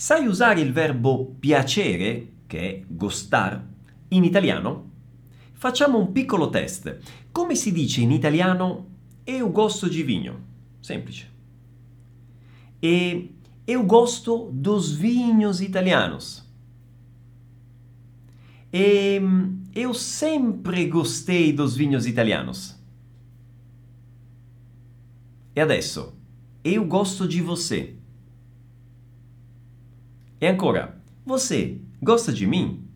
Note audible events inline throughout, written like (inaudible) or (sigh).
Sai usare il verbo piacere, che è gostar, in italiano? Facciamo un piccolo test. Come si dice in italiano eu gosto de vinho? Semplice. E eu gosto dos vinhos italianos. E eu sempre gostei dos vinhos italianos. E adesso, eu gosto de você. E ancora, você gosta di mim?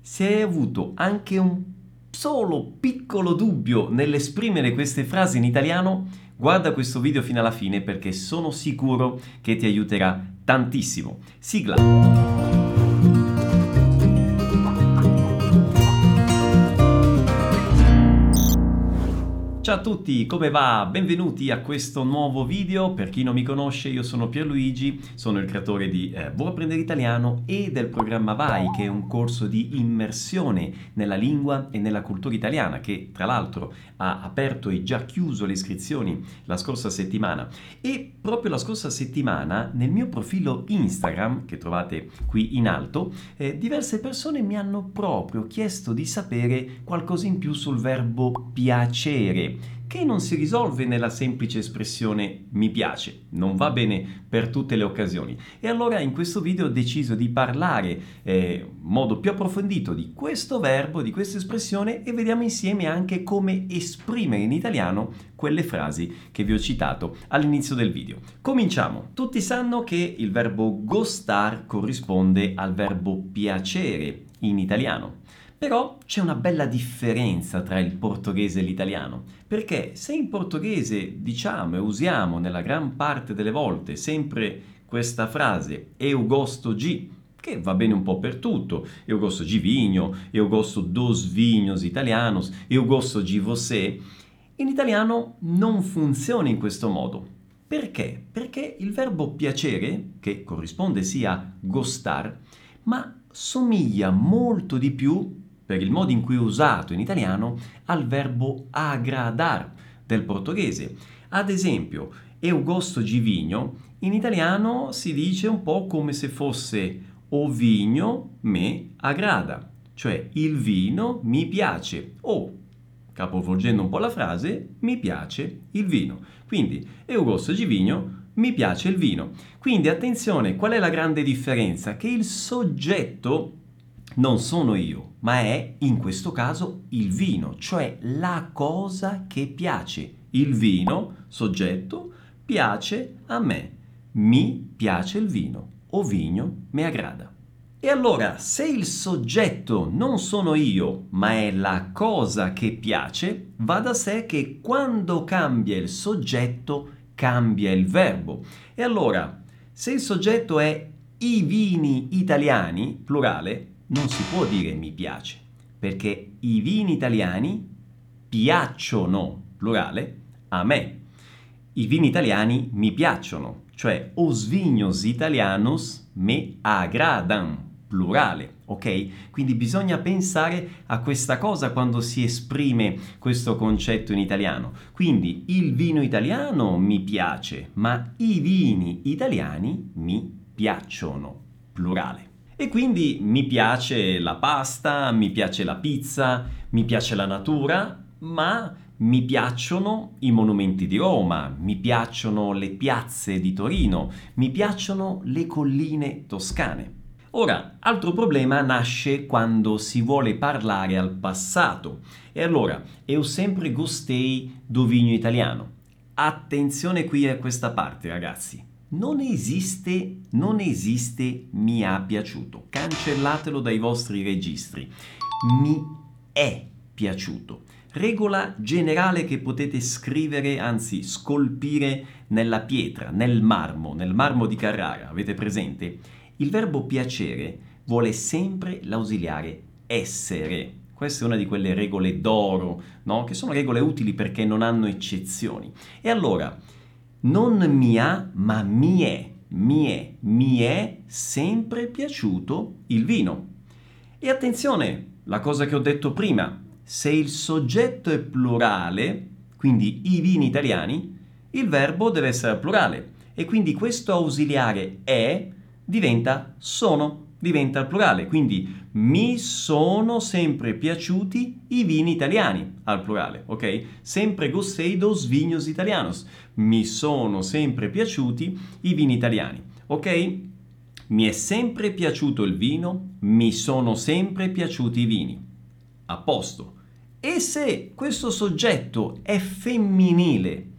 Se hai avuto anche un solo piccolo dubbio nell'esprimere queste frasi in italiano, guarda questo video fino alla fine perché sono sicuro che ti aiuterà tantissimo. Sigla! Ciao a tutti, come va? Benvenuti a questo nuovo video. Per chi non mi conosce, io sono Pierluigi, sono il creatore di eh, Vuoi apprendere italiano e del programma Vai, che è un corso di immersione nella lingua e nella cultura italiana, che tra l'altro ha aperto e già chiuso le iscrizioni la scorsa settimana. E proprio la scorsa settimana, nel mio profilo Instagram, che trovate qui in alto, eh, diverse persone mi hanno proprio chiesto di sapere qualcosa in più sul verbo piacere che non si risolve nella semplice espressione mi piace, non va bene per tutte le occasioni. E allora in questo video ho deciso di parlare eh, in modo più approfondito di questo verbo, di questa espressione e vediamo insieme anche come esprimere in italiano quelle frasi che vi ho citato all'inizio del video. Cominciamo. Tutti sanno che il verbo gostar corrisponde al verbo piacere in italiano. Però c'è una bella differenza tra il portoghese e l'italiano, perché se in portoghese diciamo e usiamo nella gran parte delle volte sempre questa frase eu gosto de, che va bene un po' per tutto, eu gosto de vinho, eu gosto dos vinhos italianos, eu gosto de você, in italiano non funziona in questo modo. Perché? Perché il verbo piacere, che corrisponde sia a gostar, ma somiglia molto di più per il modo in cui è usato in italiano, al verbo agradar del portoghese. Ad esempio, eu gosto de vinho, in italiano si dice un po' come se fosse o vigno me agrada, cioè il vino mi piace o capovolgendo un po' la frase, mi piace il vino. Quindi, eu gosto di vino, mi piace il vino. Quindi attenzione, qual è la grande differenza? Che il soggetto non sono io, ma è in questo caso il vino, cioè la cosa che piace. Il vino, soggetto, piace a me. Mi piace il vino. O vigno mi aggrada. E allora, se il soggetto non sono io, ma è la cosa che piace, va da sé che quando cambia il soggetto, cambia il verbo. E allora, se il soggetto è i vini italiani, plurale, non si può dire mi piace, perché i vini italiani piacciono, plurale, a me. I vini italiani mi piacciono, cioè os vinhos italianos me agradan, plurale, ok? Quindi bisogna pensare a questa cosa quando si esprime questo concetto in italiano. Quindi il vino italiano mi piace, ma i vini italiani mi piacciono, plurale. E quindi mi piace la pasta, mi piace la pizza, mi piace la natura, ma mi piacciono i monumenti di Roma, mi piacciono le piazze di Torino, mi piacciono le colline toscane. Ora, altro problema nasce quando si vuole parlare al passato. E allora, eu sempre gostei do vinho italiano. Attenzione qui a questa parte, ragazzi non esiste, non esiste mi ha piaciuto. Cancellatelo dai vostri registri. Mi è piaciuto. Regola generale che potete scrivere, anzi scolpire nella pietra, nel marmo, nel marmo di Carrara. Avete presente? Il verbo piacere vuole sempre l'ausiliare essere. Questa è una di quelle regole d'oro, no? Che sono regole utili perché non hanno eccezioni. E allora, non mi ha, ma mi è, mi è, mi è sempre piaciuto il vino. E attenzione, la cosa che ho detto prima, se il soggetto è plurale, quindi i vini italiani, il verbo deve essere plurale. e quindi questo ausiliare è diventa sono, diventa il plurale. Quindi mi sono sempre piaciuti i vini italiani al plurale, ok? Sempre gostei dos vinhos italianos. Mi sono sempre piaciuti i vini italiani, ok? Mi è sempre piaciuto il vino, mi sono sempre piaciuti i vini. A posto. E se questo soggetto è femminile,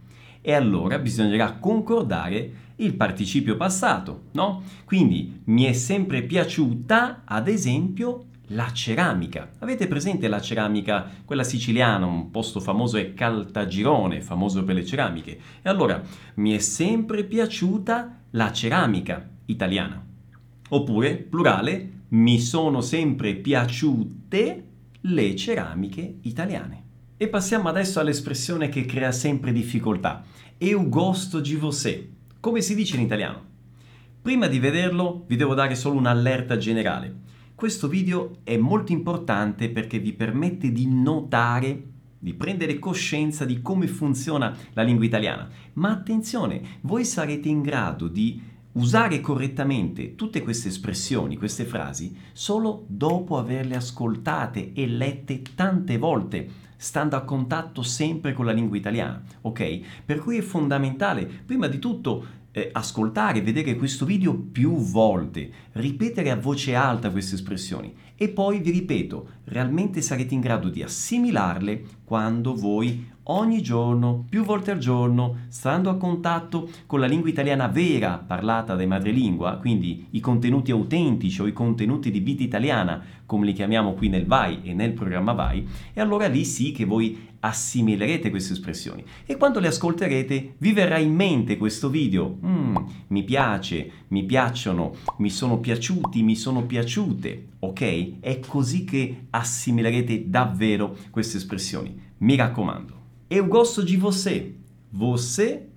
e allora bisognerà concordare il participio passato, no? Quindi mi è sempre piaciuta, ad esempio, la ceramica. Avete presente la ceramica, quella siciliana, un posto famoso è Caltagirone, famoso per le ceramiche. E allora mi è sempre piaciuta la ceramica italiana. Oppure, plurale, mi sono sempre piaciute le ceramiche italiane. E passiamo adesso all'espressione che crea sempre difficoltà. Eu gosto di você. Come si dice in italiano? Prima di vederlo vi devo dare solo un'allerta generale. Questo video è molto importante perché vi permette di notare, di prendere coscienza di come funziona la lingua italiana. Ma attenzione, voi sarete in grado di usare correttamente tutte queste espressioni, queste frasi, solo dopo averle ascoltate e lette tante volte, stando a contatto sempre con la lingua italiana, ok? Per cui è fondamentale, prima di tutto, eh, ascoltare, vedere questo video più volte, ripetere a voce alta queste espressioni e poi vi ripeto, realmente sarete in grado di assimilarle quando voi ogni giorno, più volte al giorno, stando a contatto con la lingua italiana vera parlata dai madrelingua, quindi i contenuti autentici o i contenuti di vita italiana, come li chiamiamo qui nel VAI e nel programma VAI, e allora lì sì che voi assimilerete queste espressioni e quando le ascolterete vi verrà in mente questo video. Mm, mi piace, mi piacciono, mi sono piaciuti, mi sono piaciute, ok? È così che assimilerete davvero queste espressioni. Mi raccomando. Eu gosto de você. Você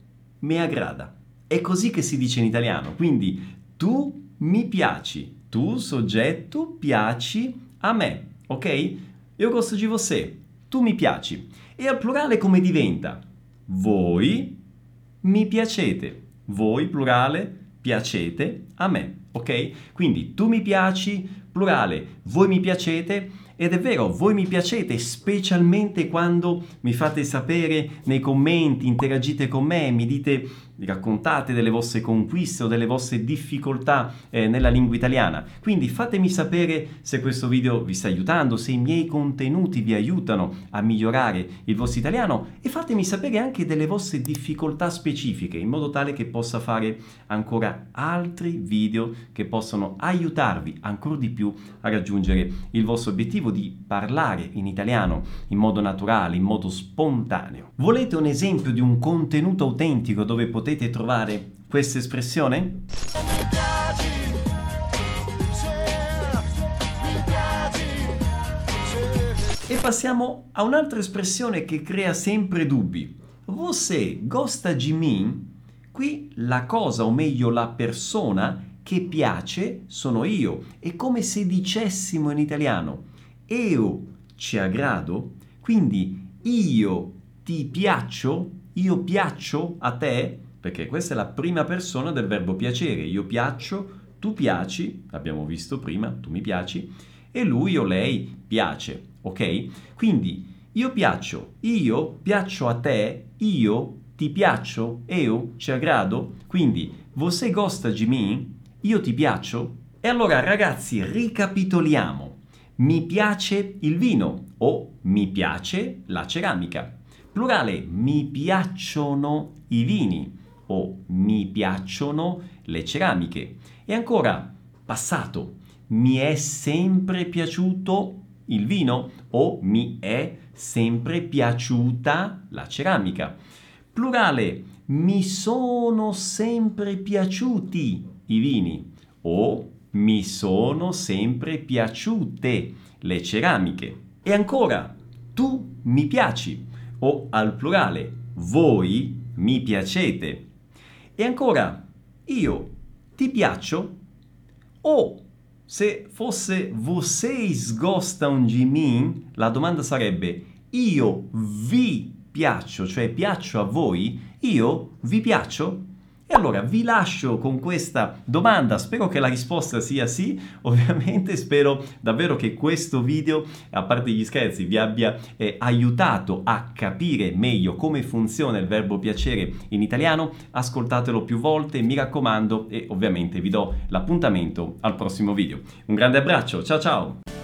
me agrada. È così che si dice in italiano. Quindi tu mi piaci. Tu, soggetto, piaci a me. Ok? Eu gosto di você. Tu mi piaci. E al plurale come diventa? Voi mi piacete. Voi, plurale, piacete a me. Ok? Quindi tu mi piaci, plurale, voi mi piacete ed è vero, voi mi piacete, specialmente quando mi fate sapere nei commenti, interagite con me, mi dite, raccontate delle vostre conquiste o delle vostre difficoltà eh, nella lingua italiana. Quindi fatemi sapere se questo video vi sta aiutando, se i miei contenuti vi aiutano a migliorare il vostro italiano e fatemi sapere anche delle vostre difficoltà specifiche in modo tale che possa fare ancora altri video che possano aiutarvi ancora di più a raggiungere il vostro obiettivo di parlare in italiano in modo naturale, in modo spontaneo. Volete un esempio di un contenuto autentico dove potete trovare questa espressione? E passiamo a un'altra espressione che crea sempre dubbi. Você gosta de mim? Qui la cosa, o meglio la persona, che piace sono io. È come se dicessimo in italiano eu ci aggrado, quindi io ti piaccio, io piaccio a te, perché questa è la prima persona del verbo piacere, io piaccio, tu piaci, l'abbiamo visto prima, tu mi piaci, e lui o lei piace, ok? Quindi io piaccio, io piaccio a te, io ti piaccio, eu ci aggrado, quindi você gosta di me, io ti piaccio? E allora ragazzi ricapitoliamo mi piace il vino o mi piace la ceramica. Plurale, mi piacciono i vini o mi piacciono le ceramiche. E ancora, passato, mi è sempre piaciuto il vino o mi è sempre piaciuta la ceramica. Plurale, mi sono sempre piaciuti i vini o mi sono sempre piaciute le ceramiche. E ancora, tu mi piaci o al plurale, voi mi piacete. E ancora, io ti piaccio? O se fosse vocês gostam de mim, la domanda sarebbe io vi piaccio, cioè piaccio a voi, io vi piaccio? E allora vi lascio con questa domanda, spero che la risposta sia sì, (laughs) ovviamente spero davvero che questo video, a parte gli scherzi, vi abbia eh, aiutato a capire meglio come funziona il verbo piacere in italiano, ascoltatelo più volte, mi raccomando e ovviamente vi do l'appuntamento al prossimo video. Un grande abbraccio, ciao ciao!